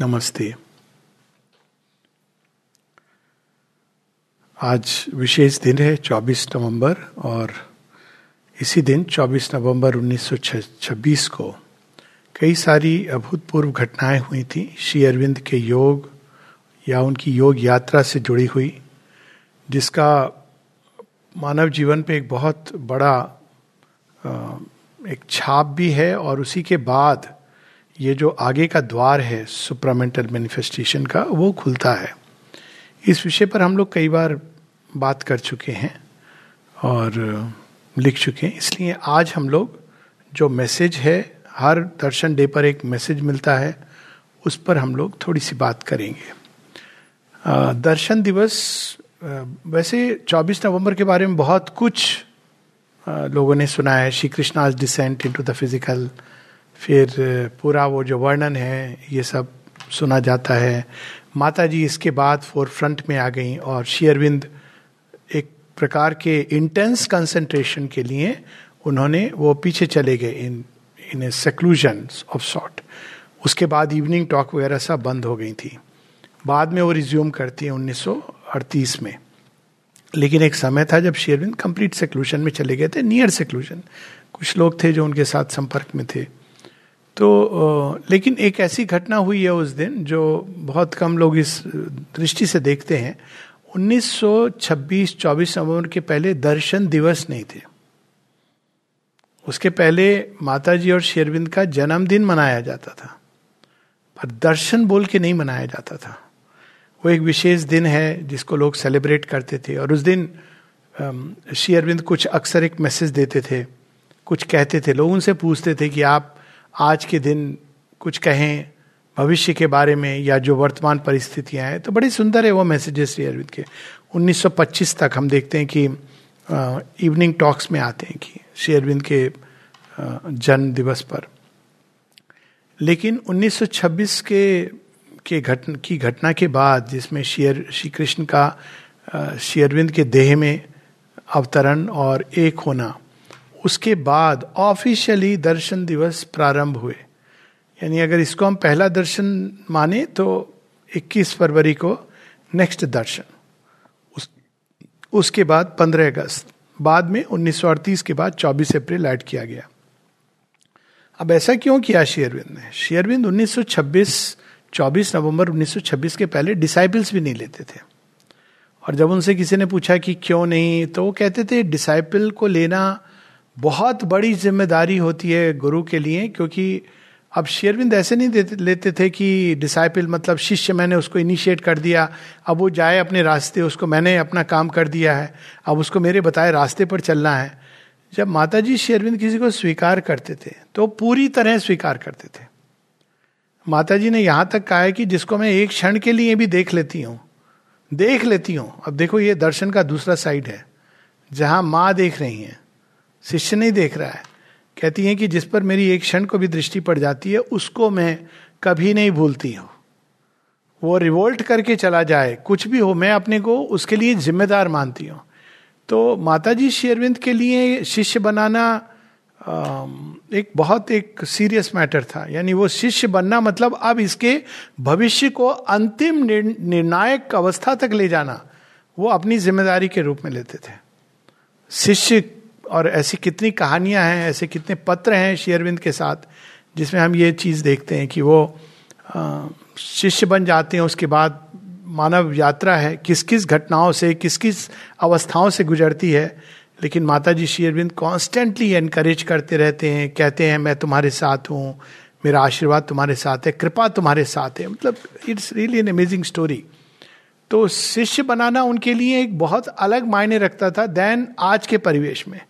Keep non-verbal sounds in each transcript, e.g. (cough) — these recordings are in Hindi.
नमस्ते। आज विशेष दिन है 24 नवंबर और इसी दिन 24 नवंबर 1926 को कई सारी अभूतपूर्व घटनाएँ हुई थी। श्री अरविंद के योग या उनकी योग यात्रा से जुड़ी हुई, जिसका मानव जीवन पे एक बहुत बड़ा एक छाप भी है और उसी के बाद ये जो आगे का द्वार है सुप्रामेंटल मैनिफेस्टेशन का, वो खुलता है। इस विषय पर हम लोग कई बार बात कर चुके हैं और लिख चुके हैं। इसलिए आज हम लोग जो मैसेज है, हर दर्शन डे पर एक मैसेज मिलता है, उस पर हम लोग थोड़ी सी बात करेंगे। दर्शन दिवस वैसे 24 नवंबर के बारे में बहुत कुछ लोगों ने सुना है। Shri Krishna's descent into the physical फिर पूरा वो जो वर्णन है, ये सब सुना जाता है। माता जी इसके बाद फोर फ्रंट में आ गई और शेयरविंद एक प्रकार के इंटेंस कंसंट्रेशन के लिए उन्होंने वो पीछे चले गए in in a seclusion of sort उसके बाद इवनिंग टॉक वगैरह सब बंद हो गई थी। बाद में वो रिज्यूम करती है उन्नीस सौ अड़तीस में। लेकिन एक समय था जब शेयरविंद कंप्लीट सेक्लूशन में चले गए थे नियर सेक्लूशन कुछ लोग थे जो उनके साथ संपर्क में थे। तो लेकिन एक ऐसी घटना हुई है उस दिन जो बहुत कम लोग इस दृष्टि से देखते हैं। 1926 24 नवंबर के पहले दर्शन दिवस नहीं थे। उसके पहले माता जी और शेरविंद का जन्मदिन मनाया जाता था। पर दर्शन बोल के नहीं मनाया जाता था। वो एक विशेष दिन है जिसको लोग सेलिब्रेट करते थे और उस दिन श्री अरविंद कुछ अक्सर एक मैसेज देते थे, कुछ कहते थे। लोग उनसे पूछते थे कि आप आज के दिन कुछ कहें, भविष्य के बारे में, या जो वर्तमान परिस्थितियाँ हैं तो बड़ी सुंदर है वो मैसेजेस श्री अरविंद के। 1925 तक हम देखते हैं कि इवनिंग टॉक्स में आते हैं कि श्री अरविंद के जन्म दिवस पर। लेकिन 1926 के के घटना की घटना के बाद जिसमें शेयर श्री कृष्ण का श्री अरविंद के देह में अवतरण और एक होना उसके बाद ऑफिशियली दर्शन दिवस प्रारंभ हुए। यानी अगर इसको हम पहला दर्शन माने तो 21 फरवरी को नेक्स्ट दर्शन। उस, उसके बाद 15 अगस्त। बाद में 1938 के बाद 24 अप्रैल ऐड किया गया। अब ऐसा क्यों किया शेयरविंद ने? शेयरविंद 1926 24 नवंबर 1926 के पहले डिसाइपल्स भी नहीं लेते थे। और जब उनसे किसी ने पूछा कि क्यों नहीं तो वो कहते थे डिसाइपल को लेना बहुत बड़ी ज़िम्मेदारी होती है गुरु के लिए, क्योंकि अब शेरविंद ऐसे नहीं देते लेते थे कि डिसाइपल मतलब शिष्य मैंने उसको इनिशिएट कर दिया, अब वो जाए अपने रास्ते, उसको मैंने अपना काम कर दिया है, अब उसको मेरे बताए रास्ते पर चलना है। जब माता जी शेरविंद किसी को स्वीकार करते थे तो पूरी तरह स्वीकार करते थे। माता जी ने यहाँ तक कहा है कि जिसको मैं एक क्षण के लिए भी देख लेती हूँ, देख लेती हूँ। अब देखो ये दर्शन का दूसरा साइड है, जहाँ माँ देख रही हैं। शिष्य नहीं देख रहा है। कहती हैं कि जिस पर मेरी एक क्षण को भी दृष्टि पड़ जाती है, उसको मैं कभी नहीं भूलती हूँ। वो रिवोल्ट करके चला जाए, कुछ भी हो, मैं अपने को उसके लिए जिम्मेदार मानती हूँ। तो माता जी शेरविंद के लिए शिष्य बनाना एक बहुत एक सीरियस मैटर था। यानी वो शिष्य बनना मतलब अब इसके भविष्य को अंतिम निर्णायक अवस्था तक ले जाना, वो अपनी ज़िम्मेदारी के रूप में लेते थे। शिष्य और ऐसी कितनी कहानियाँ हैं, ऐसे कितने पत्र हैं शेयरविंद के साथ, जिसमें हम ये चीज़ देखते हैं कि वो शिष्य बन जाते हैं, उसके बाद मानव यात्रा है किस किस घटनाओं से किस किस अवस्थाओं से गुजरती है। लेकिन माता जी शेयरविंद कॉन्स्टेंटली एनकरेज करते रहते हैं, कहते हैं, मैं तुम्हारे साथ हूँ, मेरा आशीर्वाद तुम्हारे साथ है, कृपा तुम्हारे साथ है। मतलब it's really an amazing story तो शिष्य बनाना उनके लिए एक बहुत अलग मायने रखता था देन आज के परिवेश में।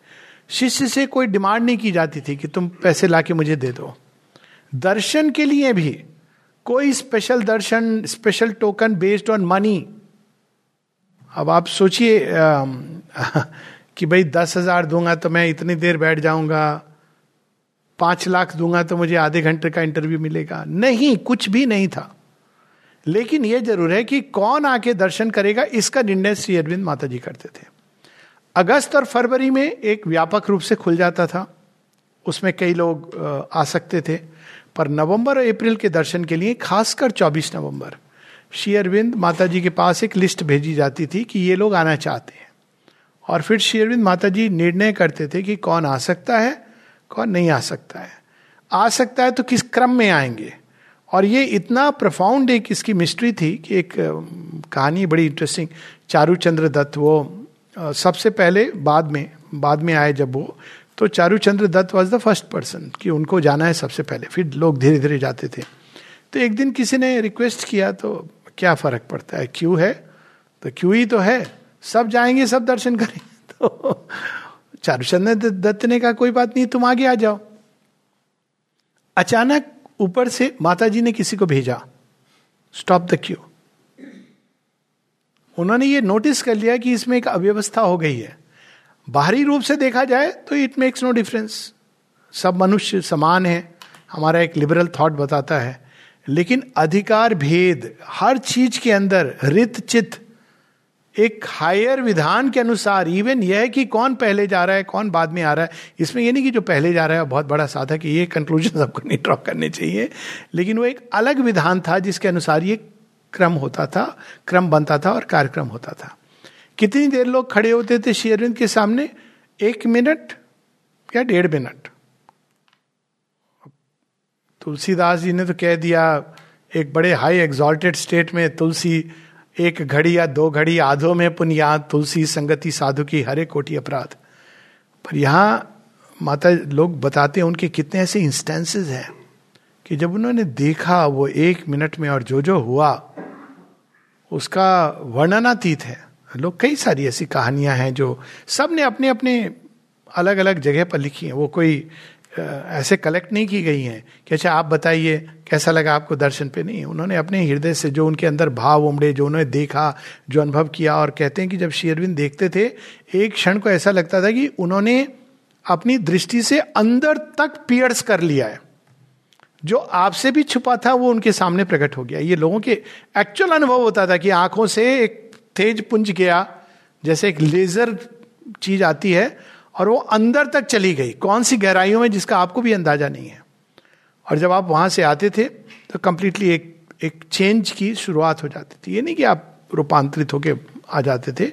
शिष्य से कोई डिमांड नहीं की जाती थी कि तुम पैसे ला के मुझे दे दो। दर्शन के लिए भी कोई special Darshan special token based on money अब आप सोचिए (laughs) कि भाई दस हज़ार दूँगा तो मैं इतनी देर बैठ जाऊँगा, पाँच लाख दूँगा तो मुझे आधे घंटे का इंटरव्यू मिलेगा। नहीं, कुछ भी नहीं था। लेकिन यह ज़रूर है कि कौन आके दर्शन करेगा, इसका निर्णय श्री अरविंद माता जी करते थे। अगस्त और फरवरी में एक व्यापक रूप से खुल जाता था। उसमें कई लोग आ सकते थे। पर नवंबर और अप्रैल के दर्शन के लिए खासकर 24 नवंबर, श्री अरविंद माता जी के पास एक लिस्ट भेजी जाती थी कि ये लोग आना चाहते हैं। और फिर श्री अरविंद माता जी निर्णय करते थे कि कौन आ सकता है, कौन नहीं आ सकता है। आ सकता है तो किस क्रम में आएँगे? और ये इतना प्रफाउंड एक इसकी मिस्ट्री थी कि एक कहानी बड़ी इंटरेस्टिंग चारू चंद्र दत्त, वो सबसे पहले बाद में बाद में आए जब वो तो Charu Chandra Dutt was the first person कि उनको जाना है सबसे पहले। फिर लोग धीरे धीरे जाते थे। तो एक दिन किसी ने रिक्वेस्ट किया तो क्या फ़र्क पड़ता है? क्यों है? तो क्यों ही तो है। सब जाएँगे, सब दर्शन करेंगे। (laughs) तो चारुचंद्र दत्त ने कहा, कोई बात नहीं, तुम आगे आ जाओ। अचानक ऊपर से माता जी ने किसी को भेजा। स्टॉप द क्यू उन्होंने ये नोटिस कर लिया कि इसमें एक अव्यवस्था हो गई है। बाहरी रूप से देखा जाए तो इट मेक्स नो डिफरेंस सब मनुष्य समान है, हमारा एक लिबरल थॉट बताता है। लेकिन अधिकार भेद, हर चीज़ के अंदर रित चित, एक हायर विधान के अनुसार इवन यह है कि कौन पहले जा रहा है, कौन बाद में आ रहा है। इसमें यह नहीं कि जो पहले जा रहा है, बहुत बड़ा साधक है, ये कंक्लूजन (laughs) सबको नहीं ड्रॉ करने चाहिए। लेकिन वो एक अलग विधान था जिसके अनुसार ये क्रम होता था, क्रम बनता था और कार्यक्रम होता था। कितनी देर लोग खड़े होते थे शेरविंद के सामने? एक मिनट या डेढ़ मिनट? तुलसीदास जी ने तो कह दिया, एक बड़े हाई एग्जॉल्टेड स्टेट में तुलसी, एक घड़ी या दो घड़ी आधो में पुनिया तुलसी संगति साधु की हरे कोटि अपराध। पर यहाँ माता, लोग बताते हैं उनके कितने ऐसे इंस्टेंसेस हैं कि जब उन्होंने देखा वो एक मिनट में और जो जो हुआ उसका वर्णनातीत है। लोग कई सारी ऐसी कहानियाँ हैं जो सबने अपने अपने अलग अलग जगह पर लिखी हैं। वो कोई ऐसे कलेक्ट नहीं की गई हैं कि अच्छा आप बताइए, कैसा लगा आपको दर्शन पे? नहीं, उन्होंने अपने हृदय से जो उनके अंदर भाव उमड़े, जो उन्होंने देखा, जो अनुभव किया और कहते हैं कि जब शेरविंद देखते थे, एक क्षण को ऐसा लगता था कि उन्होंने अपनी दृष्टि से अंदर तक पियर्स कर लिया है। जो आपसे भी छुपा था, वो उनके सामने प्रकट हो गया। ये लोगों के एक्चुअल अनुभव होता था कि आँखों से एक तेज पुंज गया, जैसे एक लेजर चीज़ आती है, और वो अंदर तक चली गई। कौन सी गहराइयों में जिसका आपको भी अंदाज़ा नहीं है। और जब आप वहाँ से आते थे तो कंप्लीटली एक एक चेंज की शुरुआत हो जाती थी। ये नहीं कि आप रूपांतरित होके आ जाते थे,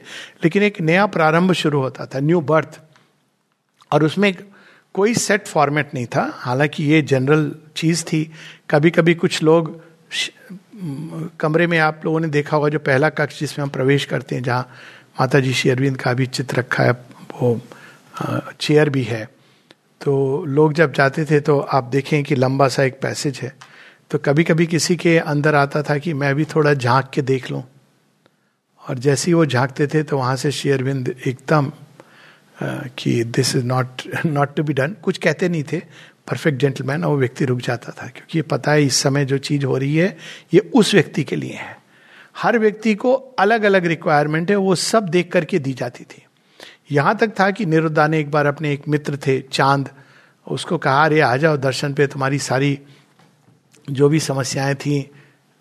लेकिन एक नया प्रारंभ शुरू होता था न्यू बर्थ और उसमें कोई सेट फॉर्मेट नहीं था। हालाँकि ये जनरल चीज़ थी। कभी कभी कुछ लोग कमरे में आप लोगों ने देखा होगा जो पहला कक्ष जिसमें हम प्रवेश करते हैं, जहाँ माता जी श्री अरविंद का भी चित्र रखा है, वो चेयर भी है। तो लोग जब जाते थे तो आप देखें कि लंबा सा एक पैसेज है। तो कभी कभी किसी के अंदर आता था कि मैं भी थोड़ा झाँक के देख लूँ। और जैसे ही वो झांकते थे तो वहाँ से शेयरविंद एकदम कि this is not not to be done कुछ कहते नहीं थे. परफेक्ट जेंटलमैन और वो व्यक्ति रुक जाता था, क्योंकि ये पता है इस समय जो चीज़ हो रही है, ये उस व्यक्ति के लिए है. हर व्यक्ति को अलग अलग रिक्वायरमेंट है, वो सब देख करके दी जाती थी. यहाँ तक था कि निरुद्धा ने एक बार अपने एक मित्र थे, चाँद. उसको कहा, अरे, आ जाओ दर्शन पे, तुम्हारी सारी जो भी समस्याएँ थी,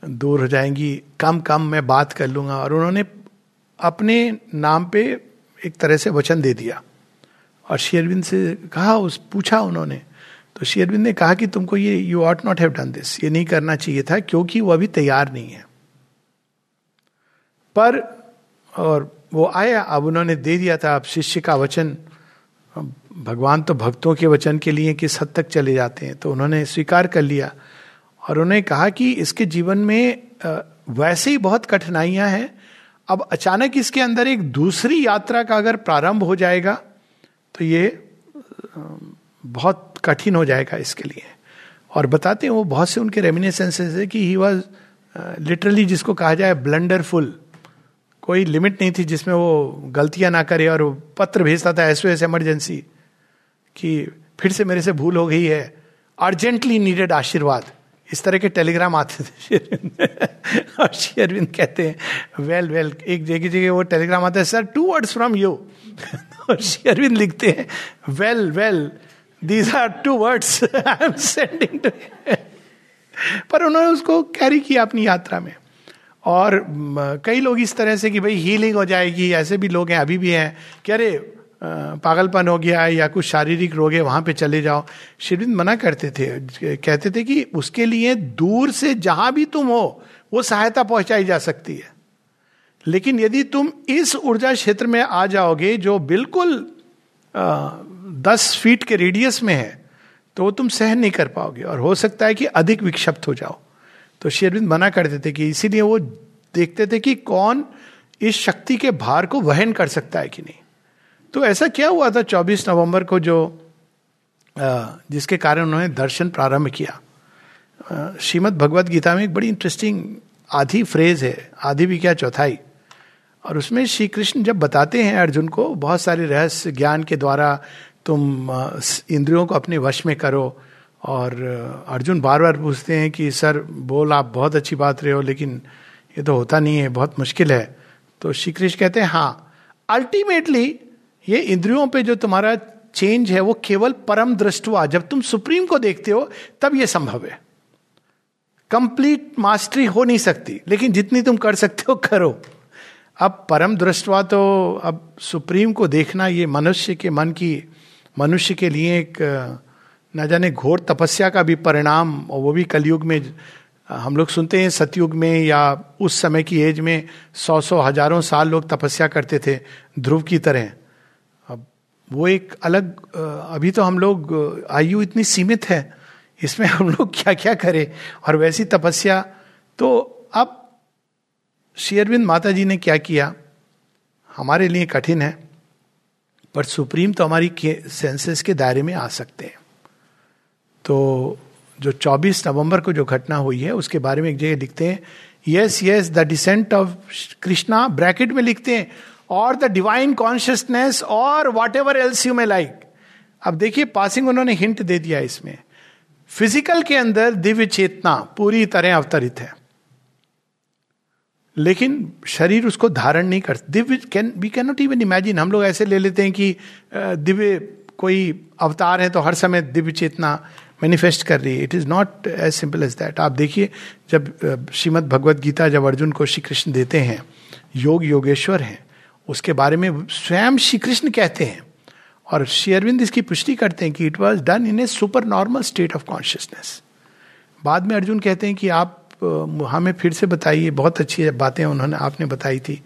दूर हो जाएँगी. कम कम मैं बात कर लूँगा. और उन्होंने अपने नाम पे एक तरह से वचन दे दिया. और शेयरविंद से कहा, उस, पूछा उन्होंने। तो शेरविंद ने कहा कि तुमको ये you ought not have done this ये नहीं करना चाहिए था, क्योंकि वो अभी तैयार नहीं है। पर, और वो आया, अब उन्होंने दे दिया था, अब शिष्य का वचन भगवान तो भक्तों के वचन के लिए किस हद तक चले जाते हैं तो उन्होंने स्वीकार कर लिया। और उन्होंने कहा कि इसके जीवन में वैसे ही बहुत कठिनाइयाँ हैं, अब अचानक इसके अंदर एक दूसरी यात्रा का अगर प्रारंभ हो जाएगा तो ये बहुत कठिन हो जाएगा इसके लिए। और बताते हैं वो बहुत से उनके रेमिनेसेंसेस है कि ही वॉज़ लिटरली जिसको कहा जाए ब्लंडरफुल कोई लिमिट नहीं थी जिसमें वो गलतियाँ ना करे और पत्र भेजता था एस एस इमरजेंसी कि फिर से मेरे से भूल हो गई है। अर्जेंटली नीडेड आशीर्वाद। इस तरह के टेलीग्राम आते थे (laughs) और शेरविंद कहते हैं वेल वेल एक जगह जगह वो टेलीग्राम आता है sir two words from you और शेरविंद लिखते हैं। Well well these are two words I am sending to पर उन्होंने उसको कैरी किया अपनी यात्रा में। और कई लोग इस तरह से कि भाई हीलिंग हो जाएगी, ऐसे भी लोग हैं, अभी भी हैं कि अरे पागलपन हो गया है या कुछ शारीरिक रोग है, वहाँ पे चले जाओ। शिविंद मना करते थे, कहते थे कि उसके लिए दूर से जहाँ भी तुम हो, वो सहायता पहुंचाई जा सकती है। लेकिन यदि तुम इस ऊर्जा क्षेत्र में आ जाओगे जो बिल्कुल दस फीट के रेडियस में है तो वो तुम सहन नहीं कर पाओगे। और हो सकता है कि अधिक विक्षिप्त हो जाओ। तो शेरविंद मना करते थे कि इसीलिए वो देखते थे कि कौन इस शक्ति के भार को वहन कर सकता है कि नहीं। तो ऐसा क्या हुआ था 24 नवंबर को जो जिसके कारण उन्होंने दर्शन प्रारंभ किया? श्रीमद भगवत गीता में एक बड़ी इंटरेस्टिंग आधी फ्रेज है, आधी भी क्या, चौथाई। और उसमें श्री कृष्ण जब बताते हैं अर्जुन को, बहुत सारे रहस्य ज्ञान के द्वारा तुम इंद्रियों को अपने वश में करो। और अर्जुन बार बार पूछते हैं कि, सर, बोल, आप बहुत अच्छी बात रहे हो, लेकिन ये तो होता नहीं है, बहुत मुश्किल है। तो श्री कृष्ण कहते हैं हाँ अल्टीमेटली ये इंद्रियों पे जो तुम्हारा चेंज है, वो केवल परम दृष्टवा जब तुम सुप्रीम को देखते हो, तब ये संभव है। कंप्लीट मास्टरी हो नहीं सकती, लेकिन जितनी तुम कर सकते हो, करो। अब परम दृष्टवा तो अब सुप्रीम को देखना ये मनुष्य के मन की, मनुष्य के लिए एक न जाने घोर तपस्या का भी परिणाम, और वो भी कलयुग में, हम लोग सुनते हैं सतयुग में या उस समय की एज में सौ सौ हज़ारों साल लोग तपस्या करते थे ध्रुव की तरह। अब वो एक अलग अभी तो हम लोग आयु इतनी सीमित है, इसमें हम लोग क्या क्या करें? और वैसी तपस्या तो अब शेयरविंद माता जी ने क्या किया? हमारे लिए कठिन है, पर सुप्रीम तो हमारी सेंसेस के दायरे में आ सकते हैं। तो जो 24 नवंबर को जो घटना हुई है, उसके बारे में एक जगह लिखते हैं yes yes the descent of Krishna bracket में लिखते हैं, और द डिवाइन कॉन्शियसनेस और what else you may like अब देखिए पासिंग उन्होंने हिंट दे दिया इसमें। फ़िज़िकल के अंदर दिव्य चेतना पूरी तरह अवतरित है। लेकिन शरीर उसको धारण नहीं कर, Divya can we can not even imagine हम लोग ऐसे ले लेते हैं कि दिव्य कोई अवतार है तो हर समय दिव्य चेतना मैनिफेस्ट कर रही है। It is not as simple as that आप देखिए, जब श्रीमद भगवद गीता जब अर्जुन को श्री कृष्ण देते हैं, योग योगेश्वर हैं, उसके बारे में स्वयं श्री कृष्ण कहते हैं और श्री अरविंद इसकी पुष्टि करते हैं कि it was done in a super normal state of consciousness बाद में अर्जुन कहते हैं कि आप हमें फिर से बताइए, बहुत अच्छी बातें उन्होंने, आपने बताई थी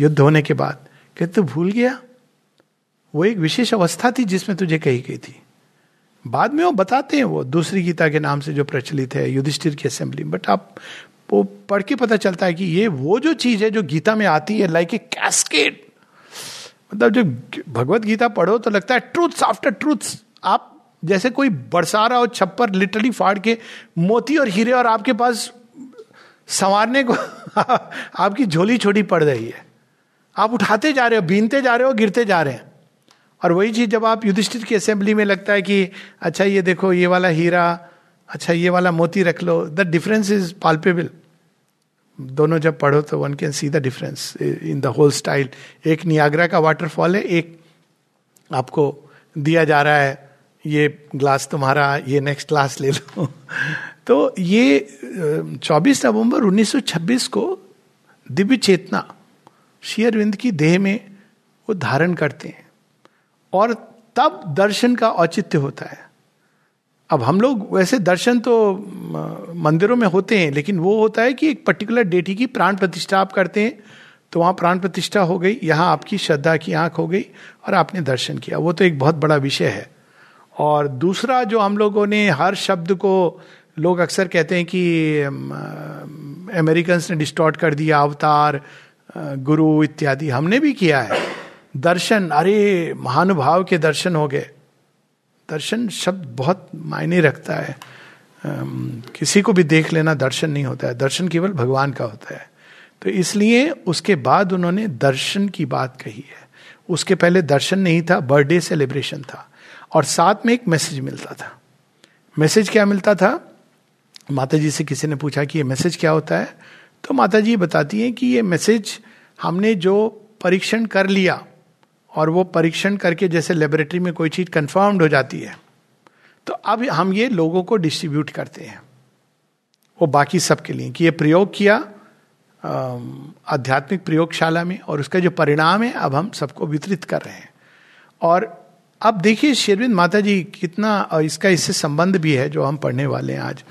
युद्ध होने के बाद। कहते तो भूल गया? वो एक विशेष अवस्था थी जिसमें तुझे कही गई थी। बाद में वो बताते हैं वो दूसरी गीता के नाम से जो प्रचलित है, युधिष्ठिर की असेंबली। बट आप, वो पढ़ के पता चलता है कि ये वो जो चीज़ है जो गीता में आती है लाइक ए कैस्केड मतलब जब भगवत गीता पढ़ो तो लगता है ट्रूथ्स आफ्टर ट्रूथ्स आप जैसे कोई बरसा रहा हो छप्पर लिटरली फाड़ के मोती और हीरे और आपके पास संवारने को (laughs) आपकी झोली छोटी पड़ रही है। आप उठाते जा रहे हो, बीनते जा रहे हो, गिरते जा रहे हैं। और वही चीज़ जब आप युधिष्ठिर की असेंबली में लगता है कि अच्छा ये देखो, ये वाला हीरा अच्छा ये वाला मोती रख लो द डिफरेंस इज़ पाल्पेबल दोनों जब पढ़ो तो one can see the difference in the whole style एक नियाग्रा का वाटरफॉल है, एक आपको दिया जा रहा है ये ग्लास तुम्हारा, ये नेक्स्ट ग्लास ले लो। (laughs) तो ये 24 नवंबर 1926 को दिव्य चेतना शेयरविंद की देह में वो धारण करते हैं। और तब दर्शन का औचित्य होता है। अब हम लोग वैसे दर्शन तो मंदिरों में होते हैं, लेकिन वो होता है कि एक पर्टिकुलर डेटी की प्राण प्रतिष्ठा आप करते हैं तो वहाँ प्राण प्रतिष्ठा हो गई, यहाँ आपकी श्रद्धा की आँख हो गई और आपने दर्शन किया। वो तो एक बहुत बड़ा विषय है। और दूसरा जो हम लोगों ने हर शब्द को लोग अक्सर कहते हैं कि अमेरिकन ने डिस्टॉर्ट कर दिया, अवतार गुरु इत्यादि। हमने भी किया है। दर्शन, अरे, महानुभाव के दर्शन हो गए। दर्शन शब्द बहुत मायने रखता है। किसी को भी देख लेना दर्शन नहीं होता है। दर्शन केवल भगवान का होता है। तो इसलिए उसके बाद उन्होंने दर्शन की बात कही है। उसके पहले दर्शन नहीं था, बर्थडे सेलिब्रेशन था। और साथ में एक मैसेज मिलता था। मैसेज क्या मिलता था? माता जी से किसी ने पूछा कि ये मैसेज क्या होता है? तो माता जी बताती हैं कि ये मैसेज हमने जो परीक्षण कर लिया और वो परीक्षण करके जैसे लेबोरेटरी में कोई चीज़ कंफर्म्ड हो जाती है तो अब हम ये लोगों को डिस्ट्रीब्यूट करते हैं। वो बाकी सबके लिए कि ये प्रयोग किया आध्यात्मिक प्रयोगशाला में और उसका जो परिणाम है, अब हम सबको वितरित कर रहे हैं। और अब देखिए शेरविंद माता जी कितना इसका इससे संबंध भी है जो हम पढ़ने वाले हैं आज।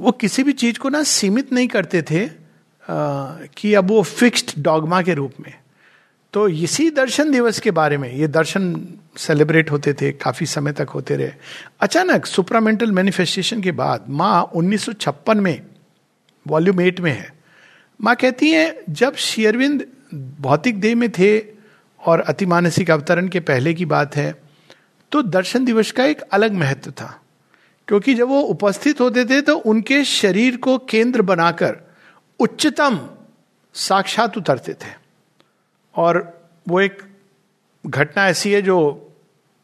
वो किसी भी चीज़ को ना सीमित नहीं करते थे आ, कि अब वो फिक्स्ड डॉगमा के रूप में। तो इसी दर्शन दिवस के बारे में ये दर्शन सेलिब्रेट होते थे काफ़ी समय तक होते रहे। अचानक सुपरामेंटल मैनिफेस्टेशन के बाद माँ उन्नीस सौ छप्पन में वॉल्यूम एट में है। माँ कहती हैं जब शेयरविंद भौतिक देह में थे और अतिमानसिक अवतरण के पहले की बात है तो दर्शन दिवस का एक अलग महत्व था। क्योंकि जब वो उपस्थित होते थे तो उनके शरीर को केंद्र बनाकर उच्चतम साक्षात उतरते थे। और वो एक घटना ऐसी है जो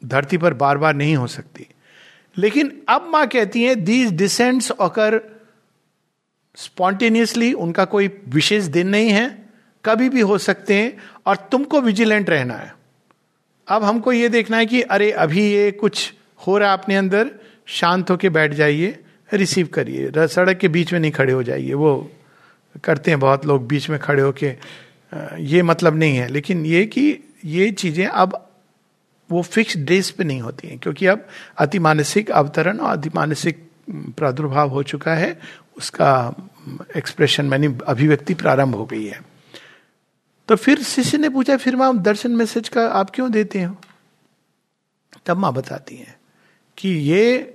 धरती पर बार बार नहीं हो सकती। लेकिन अब माँ कहती हैं दीज डिसेंट्स अकर स्पॉन्टेनियसली उनका कोई विशेष दिन नहीं है। कभी भी हो सकते हैं और तुमको विजिलेंट रहना है। अब हमको ये देखना है कि अरे, अभी ये कुछ हो रहा है अपने अंदर, शांत होके बैठ जाइए रिसीव करिए। सड़क के बीच में नहीं खड़े हो जाइए, वो करते हैं बहुत लोग बीच में खड़े होके। ये मतलब नहीं है, लेकिन ये कि ये चीज़ें अब वो फिक्स डेज़ पे नहीं होती हैं, क्योंकि अब अति मानसिक अवतरण और अति मानसिक प्रादुर्भाव हो चुका है, उसका एक्सप्रेशन मैंने अभिव्यक्ति प्रारंभ हो गई है। तो फिर शिष्य ने पूछा, फिर माँ दर्शन मैसेज का आप क्यों देते हो? तब माँ बताती हैं कि ये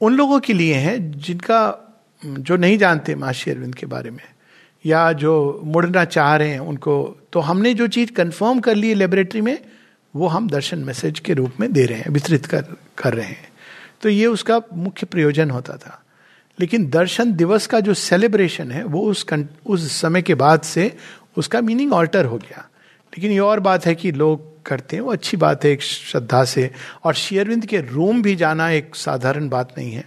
उन लोगों के लिए है जिनका, जो नहीं जानते माँ अरविंद के बारे में, या जो मुड़ना चाह रहे हैं उनको। तो हमने जो चीज़ कंफर्म कर ली लेबोरेटरी में, वो हम दर्शन मैसेज के रूप में दे रहे हैं, वितरित कर कर रहे हैं। तो ये उसका मुख्य प्रयोजन होता था। लेकिन दर्शन दिवस का जो सेलिब्रेशन है, वो उस उस समय के बाद से उसका मीनिंग ऑल्टर हो गया। लेकिन ये और बात है कि लोग करते हैं, वो अच्छी बात है एक श्रद्धा से। और शेयरविंद के रूम भी जाना एक साधारण बात नहीं है।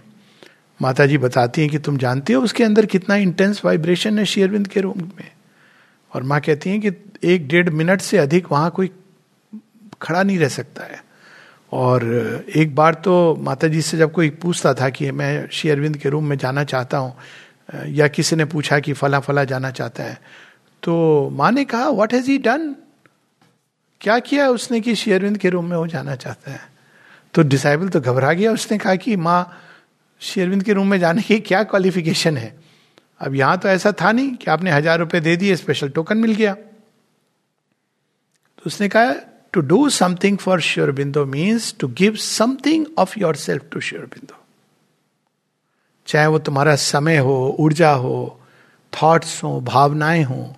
माता जी बताती हैं कि तुम जानते हो उसके अंदर कितना इंटेंस वाइब्रेशन है शेयरविंद के रूम में? और माँ कहती हैं कि एक डेढ़ मिनट से अधिक वहाँ कोई खड़ा नहीं रह सकता है। और एक बार तो माता जी से जब कोई पूछता था कि मैं शेयरविंद के रूम में जाना चाहता हूँ, या किसी ने पूछा कि फला फला जाना चाहता है तो माँ ने कहा व्हाट हैज़ ही डन क्या किया उसने कि शेयरविंद के रूम में वो जाना चाहता है? तो डिसाइबल तो घबरा गया। उसने कहा कि, माँ शेयरविंद के रूम में जाने की क्या क्वालिफिकेशन है? अब यहाँ तो ऐसा था नहीं कि आपने हज़ार रुपए दे दिए स्पेशल टोकन मिल गया. तो उसने कहा to do something for Sri Aurobindo means to give something of your self to Sri Aurobindo चाहे वो तुम्हारा समय हो, ऊर्जा हो थॉट्स हो, भावनाएँ हो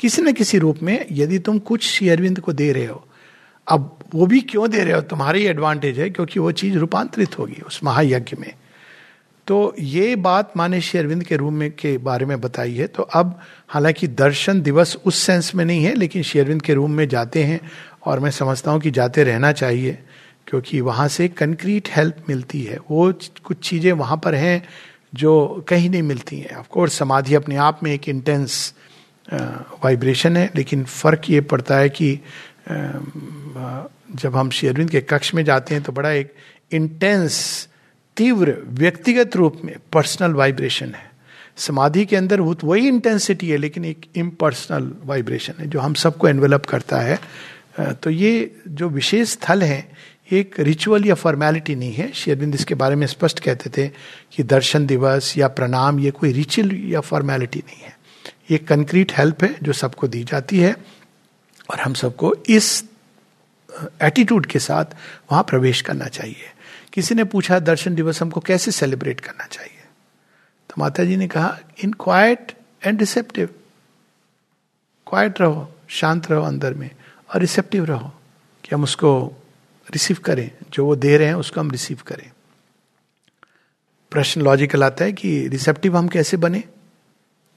किसी न किसी रूप में यदि तुम कुछ शेयरविंद को दे रहे हो, अब वो भी क्यों दे रहे हो? तुम्हारी एडवांटेज है क्योंकि वो चीज़ रूपांतरित होगी उस महायज्ञ में। तो ये बात माने श्री अरविंद के रूम में के बारे में बताई है। तो अब हालाँकि दर्शन दिवस उस सेंस में नहीं है, लेकिन शेरविंद के रूम में जाते हैं और मैं समझता हूँ कि जाते रहना चाहिए, क्योंकि वहाँ से कंक्रीट हेल्प मिलती है। वो कुछ चीज़ें वहाँ पर हैं जो कहीं नहीं मिलती हैं। ऑफकोर्स समाधि अपने आप में एक इंटेंस वाइब्रेशन है, लेकिन फ़र्क ये पड़ता है कि जब हम शेरविंद के कक्ष में जाते हैं तो बड़ा एक इंटेंस तीव्र, व्यक्तिगत रूप में पर्सनल वाइब्रेशन है। समाधि के अंदर वही इंटेंसिटी है, लेकिन एक इम्पर्सनल वाइब्रेशन है, जो हम सबको एनवेलप करता है। तो ये जो विशेष स्थल है एक रिचुअल या फॉर्मेलिटी नहीं है। शेरबिंद इसके बारे में स्पष्ट कहते थे कि दर्शन दिवस या प्रणाम, ये कोई रिचुअल या फॉर्मेलिटी नहीं है। ये कंक्रीट हेल्प है जो सबको दी जाती है और हम सबको इस एटीट्यूड के साथ वहाँ प्रवेश करना चाहिए। किसी ने पूछा, दर्शन दिवस हमको कैसे सेलिब्रेट करना चाहिए? तो माता जी ने कहा in quiet and receptive quiet रहो, शांत रहो अंदर में और रिसेप्टिव रहो कि हम उसको रिसीव करें। जो वो दे रहे हैं उसको हम रिसीव करें। प्रश्न लॉजिकल आता है कि रिसेप्टिव हम कैसे बने?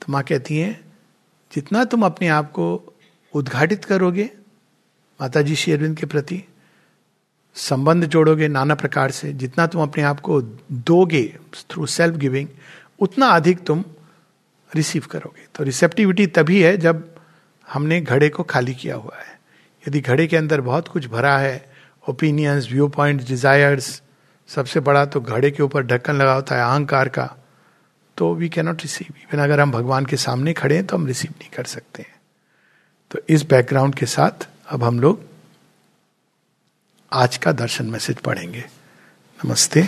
तो माँ कहती है, जितना तुम अपने आप को उद्घाटित करोगे माता जी शेरविंद के प्रति संबंध जोड़ोगे नाना प्रकार से, जितना तुम अपने आप को दोगे थ्रू सेल्फ गिविंग उतना अधिक तुम रिसीव करोगे. तो रिसेप्टिविटी तभी है जब हमने घड़े को खाली किया हुआ है। यदि घड़े के अंदर बहुत कुछ भरा है ओपिनियंस व्यू पॉइंट डिजायर्स सबसे बड़ा तो घड़े के ऊपर ढक्कन लगा होता है अहंकार का तो वी कैनॉट रिसीव इवन अगर हम भगवान के सामने खड़े हैं तो हम रिसीव नहीं कर सकते हैं। तो इस बैकग्राउंड के साथ अब हम लोग आज का दर्शन मैसेज पढ़ेंगे। नमस्ते।